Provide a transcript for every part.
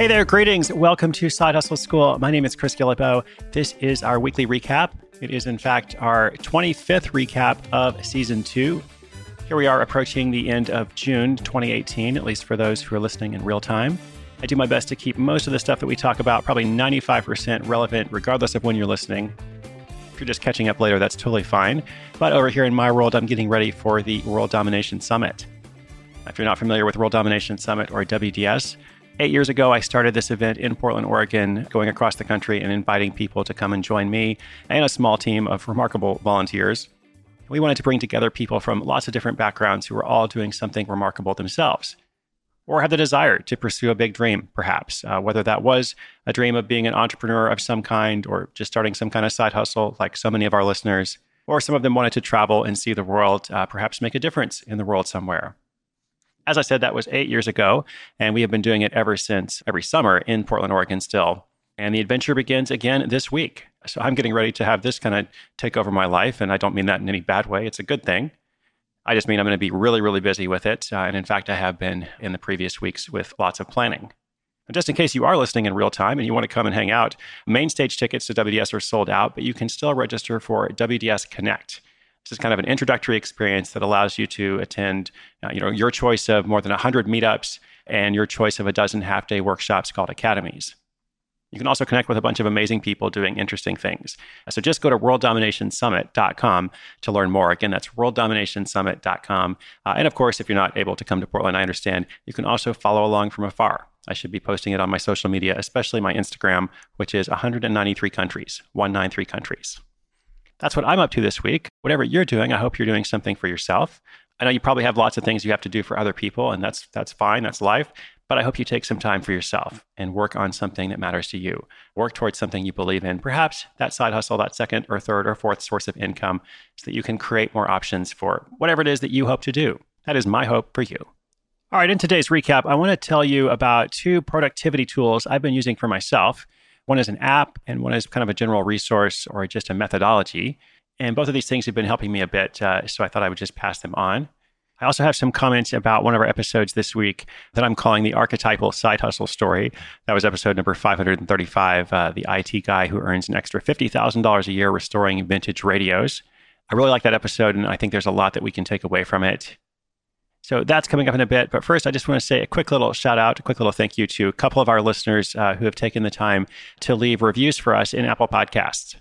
Hey there, greetings. Welcome to Side Hustle School. My name is Chris Guillebeau. This is our weekly recap. It is, in fact, our 25th recap of season two. Here we are approaching the end of June 2018, at least for those who are listening in real time. I do my best to keep most of the stuff that we talk about probably 95% relevant, regardless of when you're listening. If you're just catching up later, that's totally fine. But over here in my world, I'm getting ready for the World Domination Summit. If you're not familiar with World Domination Summit or WDS, eight years ago, I started this event in Portland, Oregon, going across the country and inviting people to come and join me and a small team of remarkable volunteers. We wanted to bring together people from lots of different backgrounds who were all doing something remarkable themselves or have the desire to pursue a big dream, perhaps, uh, whether that was a dream of being an entrepreneur of some kind or just starting some kind of side hustle, like so many of our listeners, or some of them wanted to travel and see the world, uh, perhaps make a difference in the world somewhere. As I said, that was eight years ago, and we have been doing it ever since, every summer in Portland, Oregon, still. And the adventure begins again this week. So I'm getting ready to have this kind of take over my life. And I don't mean that in any bad way, it's a good thing. I just mean I'm going to be really, really busy with it. Uh, and in fact, I have been in the previous weeks with lots of planning. And just in case you are listening in real time and you want to come and hang out, main stage tickets to WDS are sold out, but you can still register for WDS Connect. This is kind of an introductory experience that allows you to attend, uh, you know, your choice of more than 100 meetups and your choice of a dozen half-day workshops called academies. You can also connect with a bunch of amazing people doing interesting things. So just go to worlddominationsummit.com to learn more. Again, that's worlddominationsummit.com. Uh, and of course, if you're not able to come to Portland, I understand, you can also follow along from afar. I should be posting it on my social media, especially my Instagram, which is 193 countries, 193 countries. That's what I'm up to this week. Whatever you're doing, I hope you're doing something for yourself. I know you probably have lots of things you have to do for other people, and that's that's fine. That's life. But I hope you take some time for yourself and work on something that matters to you. Work towards something you believe in. Perhaps that side hustle, that second or third or fourth source of income, so that you can create more options for whatever it is that you hope to do. That is my hope for you. All right, in today's recap, I want to tell you about two productivity tools I've been using for myself. One is an app, and one is kind of a general resource or just a methodology. And both of these things have been helping me a bit, uh, so I thought I would just pass them on. I also have some comments about one of our episodes this week that I'm calling the archetypal side hustle story. That was episode number 535, uh, the IT guy who earns an extra $50,000 a year restoring vintage radios. I really like that episode, and I think there's a lot that we can take away from it. So that's coming up in a bit. But first, I just want to say a quick little shout out, a quick little thank you to a couple of our listeners uh, who have taken the time to leave reviews for us in Apple Podcasts.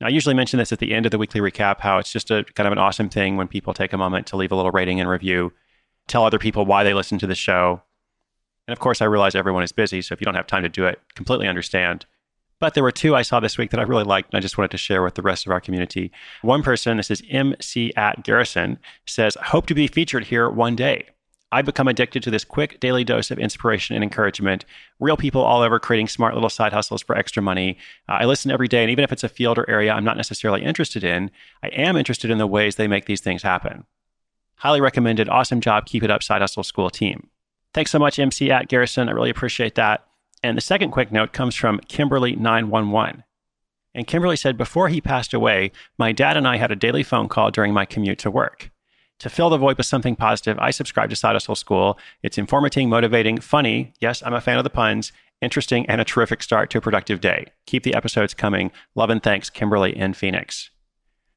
Now, I usually mention this at the end of the weekly recap how it's just a kind of an awesome thing when people take a moment to leave a little rating and review, tell other people why they listen to the show. And of course, I realize everyone is busy, so if you don't have time to do it, completely understand. But there were two I saw this week that I really liked, and I just wanted to share with the rest of our community. One person, this is MC at Garrison, says, Hope to be featured here one day. I've become addicted to this quick daily dose of inspiration and encouragement. Real people all over creating smart little side hustles for extra money. Uh, I listen every day, and even if it's a field or area I'm not necessarily interested in, I am interested in the ways they make these things happen. Highly recommended. Awesome job. Keep it up, Side Hustle School team. Thanks so much, MC at Garrison. I really appreciate that. And the second quick note comes from Kimberly911. And Kimberly said, Before he passed away, my dad and I had a daily phone call during my commute to work to fill the void with something positive, I subscribe to Side Hustle School. It's informative, motivating, funny. Yes, I'm a fan of the puns. Interesting and a terrific start to a productive day. Keep the episodes coming. Love and thanks, Kimberly in Phoenix.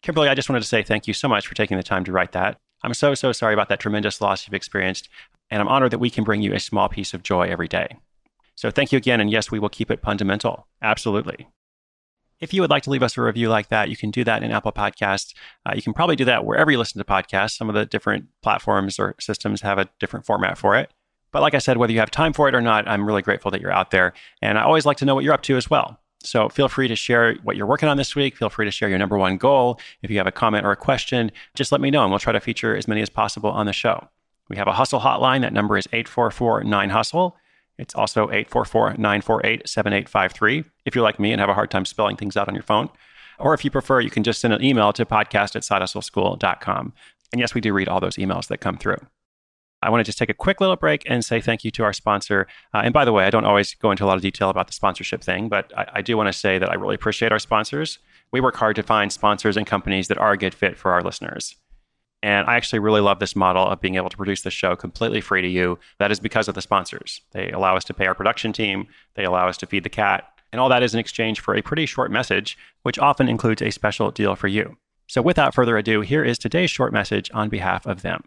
Kimberly, I just wanted to say thank you so much for taking the time to write that. I'm so, so sorry about that tremendous loss you've experienced, and I'm honored that we can bring you a small piece of joy every day. So thank you again, and yes, we will keep it fundamental. Absolutely. If you would like to leave us a review like that, you can do that in Apple Podcasts. Uh, you can probably do that wherever you listen to podcasts. Some of the different platforms or systems have a different format for it. But like I said, whether you have time for it or not, I'm really grateful that you're out there. And I always like to know what you're up to as well. So feel free to share what you're working on this week. Feel free to share your number one goal. If you have a comment or a question, just let me know and we'll try to feature as many as possible on the show. We have a hustle hotline. That number is 844 9 Hustle. It's also 844 948 7853 if you're like me and have a hard time spelling things out on your phone. Or if you prefer, you can just send an email to podcast at sidehustleschool.com. And yes, we do read all those emails that come through. I want to just take a quick little break and say thank you to our sponsor. Uh, and by the way, I don't always go into a lot of detail about the sponsorship thing, but I, I do want to say that I really appreciate our sponsors. We work hard to find sponsors and companies that are a good fit for our listeners. And I actually really love this model of being able to produce the show completely free to you. That is because of the sponsors. They allow us to pay our production team, they allow us to feed the cat, and all that is in exchange for a pretty short message, which often includes a special deal for you. So without further ado, here is today's short message on behalf of them.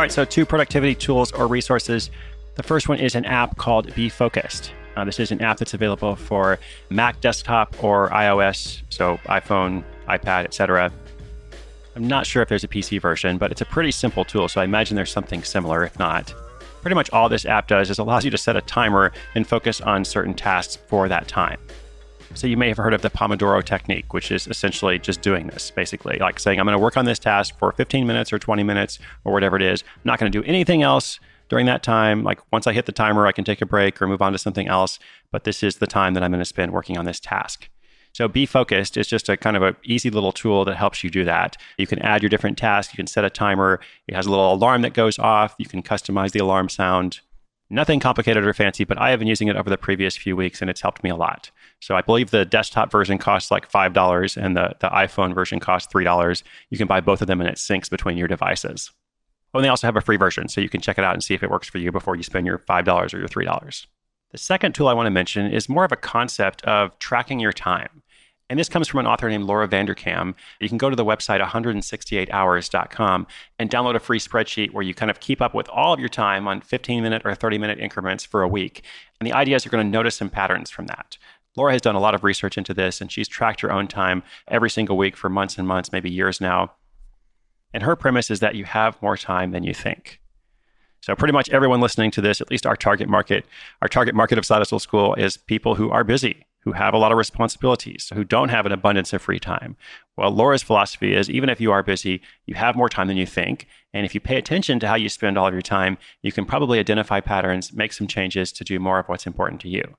All right, so two productivity tools or resources. The first one is an app called Be Focused. Uh, this is an app that's available for Mac desktop or iOS, so iPhone, iPad, etc. I'm not sure if there's a PC version, but it's a pretty simple tool, so I imagine there's something similar, if not. Pretty much all this app does is allows you to set a timer and focus on certain tasks for that time. So you may have heard of the Pomodoro technique, which is essentially just doing this, basically, like saying, I'm going to work on this task for 15 minutes or 20 minutes or whatever it is. I'm not going to do anything else during that time. Like once I hit the timer, I can take a break or move on to something else. But this is the time that I'm going to spend working on this task. So be focused is just a kind of an easy little tool that helps you do that. You can add your different tasks. You can set a timer. It has a little alarm that goes off. You can customize the alarm sound. Nothing complicated or fancy, but I have been using it over the previous few weeks and it's helped me a lot. So I believe the desktop version costs like $5 and the, the iPhone version costs $3. You can buy both of them and it syncs between your devices. Oh, and they also have a free version, so you can check it out and see if it works for you before you spend your $5 or your $3. The second tool I want to mention is more of a concept of tracking your time. And this comes from an author named Laura Vanderkam. You can go to the website 168hours.com and download a free spreadsheet where you kind of keep up with all of your time on 15 minute or 30 minute increments for a week. And the idea is you're going to notice some patterns from that. Laura has done a lot of research into this and she's tracked her own time every single week for months and months, maybe years now. And her premise is that you have more time than you think. So pretty much everyone listening to this, at least our target market, our target market of Hustle School is people who are busy, who have a lot of responsibilities, who don't have an abundance of free time. Well, Laura's philosophy is even if you are busy, you have more time than you think. And if you pay attention to how you spend all of your time, you can probably identify patterns, make some changes to do more of what's important to you.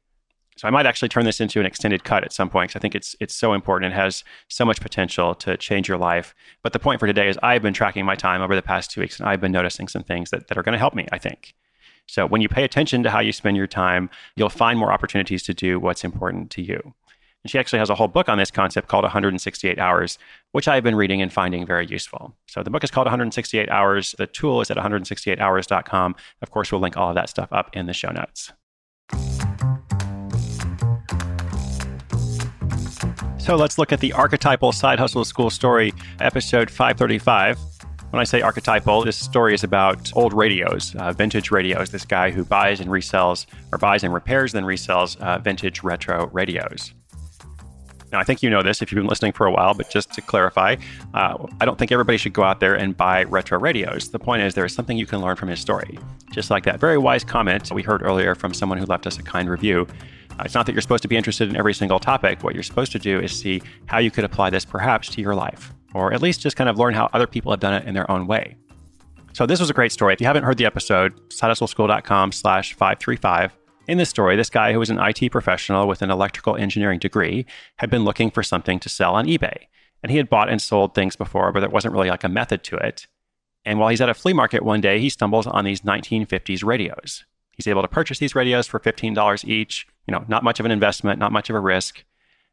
So I might actually turn this into an extended cut at some point because I think it's it's so important. It has so much potential to change your life. But the point for today is I've been tracking my time over the past two weeks and I've been noticing some things that, that are going to help me, I think. So when you pay attention to how you spend your time, you'll find more opportunities to do what's important to you. And she actually has a whole book on this concept called 168 Hours, which I've been reading and finding very useful. So the book is called 168 Hours. The tool is at 168hours.com. Of course, we'll link all of that stuff up in the show notes. So let's look at the archetypal side hustle school story, episode 535. When I say archetypal, this story is about old radios, uh, vintage radios. This guy who buys and resells, or buys and repairs, then resells uh, vintage retro radios. Now, I think you know this if you've been listening for a while, but just to clarify, uh, I don't think everybody should go out there and buy retro radios. The point is, there is something you can learn from his story. Just like that very wise comment we heard earlier from someone who left us a kind review. It's not that you're supposed to be interested in every single topic. What you're supposed to do is see how you could apply this perhaps to your life or at least just kind of learn how other people have done it in their own way. So this was a great story. If you haven't heard the episode, sidehustleschool.com slash 535. In this story, this guy who was an IT professional with an electrical engineering degree had been looking for something to sell on eBay. And he had bought and sold things before, but there wasn't really like a method to it. And while he's at a flea market one day, he stumbles on these 1950s radios. He's able to purchase these radios for $15 each, you know, not much of an investment, not much of a risk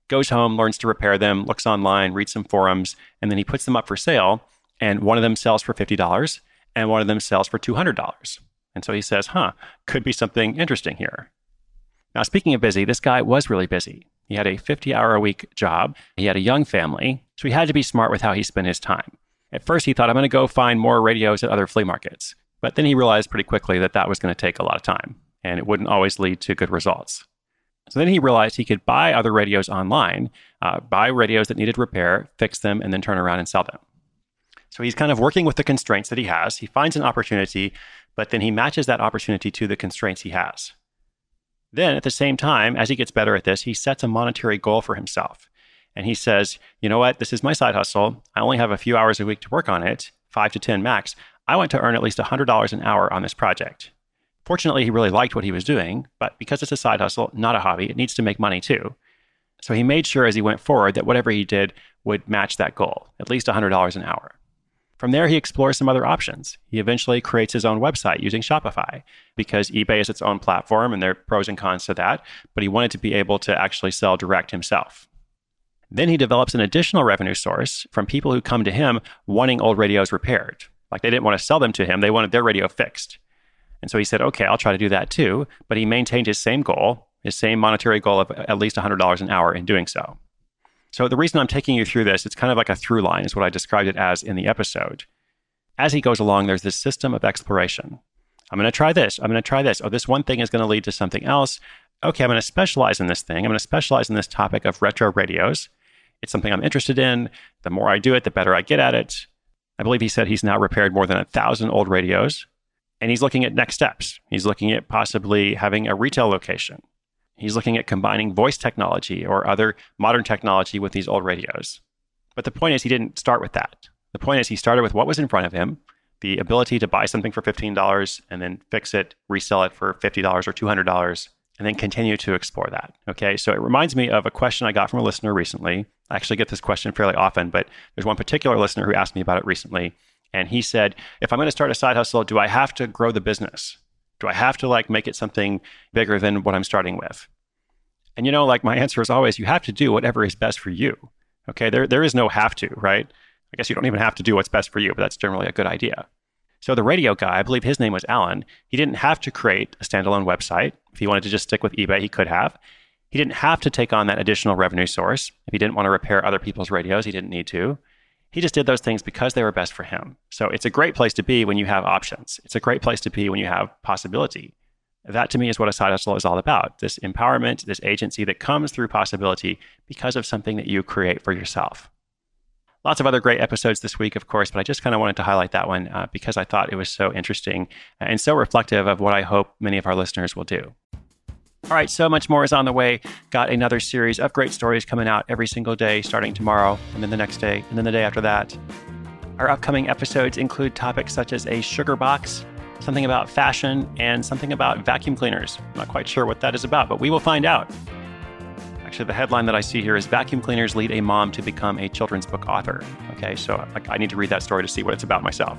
goes home, learns to repair them, looks online, reads some forums, and then he puts them up for sale. And one of them sells for $50 and one of them sells for $200. And so he says, huh, could be something interesting here. Now, speaking of busy, this guy was really busy. He had a 50 hour a week job, he had a young family, so he had to be smart with how he spent his time. At first, he thought, I'm going to go find more radios at other flea markets. But then he realized pretty quickly that that was going to take a lot of time and it wouldn't always lead to good results. So then he realized he could buy other radios online, uh, buy radios that needed repair, fix them, and then turn around and sell them. So he's kind of working with the constraints that he has. He finds an opportunity, but then he matches that opportunity to the constraints he has. Then at the same time, as he gets better at this, he sets a monetary goal for himself. And he says, you know what? This is my side hustle. I only have a few hours a week to work on it, five to 10 max. I want to earn at least $100 an hour on this project. Fortunately, he really liked what he was doing, but because it's a side hustle, not a hobby, it needs to make money too. So he made sure as he went forward that whatever he did would match that goal, at least $100 an hour. From there, he explores some other options. He eventually creates his own website using Shopify because eBay is its own platform and there are pros and cons to that, but he wanted to be able to actually sell direct himself. Then he develops an additional revenue source from people who come to him wanting old radios repaired. Like they didn't want to sell them to him, they wanted their radio fixed. And so he said, okay, I'll try to do that too. But he maintained his same goal, his same monetary goal of at least $100 an hour in doing so. So the reason I'm taking you through this, it's kind of like a through line, is what I described it as in the episode. As he goes along, there's this system of exploration. I'm going to try this. I'm going to try this. Oh, this one thing is going to lead to something else. Okay, I'm going to specialize in this thing. I'm going to specialize in this topic of retro radios. It's something I'm interested in. The more I do it, the better I get at it. I believe he said he's now repaired more than a thousand old radios. And he's looking at next steps. He's looking at possibly having a retail location. He's looking at combining voice technology or other modern technology with these old radios. But the point is, he didn't start with that. The point is, he started with what was in front of him the ability to buy something for $15 and then fix it, resell it for $50 or $200, and then continue to explore that. Okay. So it reminds me of a question I got from a listener recently. I actually get this question fairly often, but there's one particular listener who asked me about it recently. And he said, if I'm going to start a side hustle, do I have to grow the business? Do I have to like make it something bigger than what I'm starting with? And you know, like my answer is always, you have to do whatever is best for you. Okay, there there is no have to, right? I guess you don't even have to do what's best for you, but that's generally a good idea. So the radio guy, I believe his name was Alan, he didn't have to create a standalone website. If he wanted to just stick with eBay, he could have. He didn't have to take on that additional revenue source. If he didn't want to repair other people's radios, he didn't need to. He just did those things because they were best for him. So it's a great place to be when you have options. It's a great place to be when you have possibility. That to me is what a side hustle is all about this empowerment, this agency that comes through possibility because of something that you create for yourself. Lots of other great episodes this week, of course, but I just kind of wanted to highlight that one uh, because I thought it was so interesting and so reflective of what I hope many of our listeners will do. All right, so much more is on the way. Got another series of great stories coming out every single day, starting tomorrow, and then the next day, and then the day after that. Our upcoming episodes include topics such as a sugar box, something about fashion, and something about vacuum cleaners. I'm not quite sure what that is about, but we will find out. Actually, the headline that I see here is Vacuum Cleaners Lead a Mom to Become a Children's Book Author. Okay, so I need to read that story to see what it's about myself.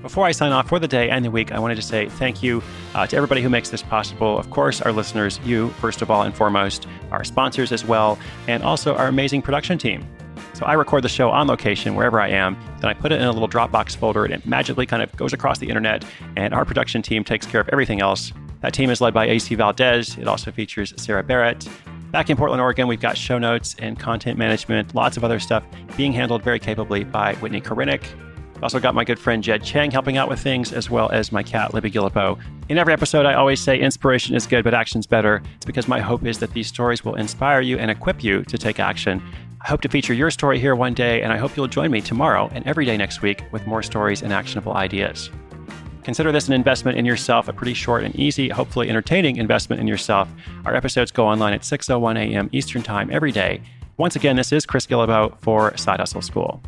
Before I sign off for the day and the week, I wanted to say thank you uh, to everybody who makes this possible. Of course, our listeners, you, first of all and foremost, our sponsors as well, and also our amazing production team. So I record the show on location wherever I am. Then I put it in a little Dropbox folder and it magically kind of goes across the internet. And our production team takes care of everything else. That team is led by AC Valdez. It also features Sarah Barrett. Back in Portland, Oregon, we've got show notes and content management, lots of other stuff being handled very capably by Whitney Korinick. Also got my good friend Jed Chang helping out with things, as well as my cat Libby Guillebeau. In every episode, I always say inspiration is good, but action's better. It's because my hope is that these stories will inspire you and equip you to take action. I hope to feature your story here one day, and I hope you'll join me tomorrow and every day next week with more stories and actionable ideas. Consider this an investment in yourself, a pretty short and easy, hopefully entertaining investment in yourself. Our episodes go online at 6:01 a.m. Eastern Time every day. Once again, this is Chris Guillebeau for Side Hustle School.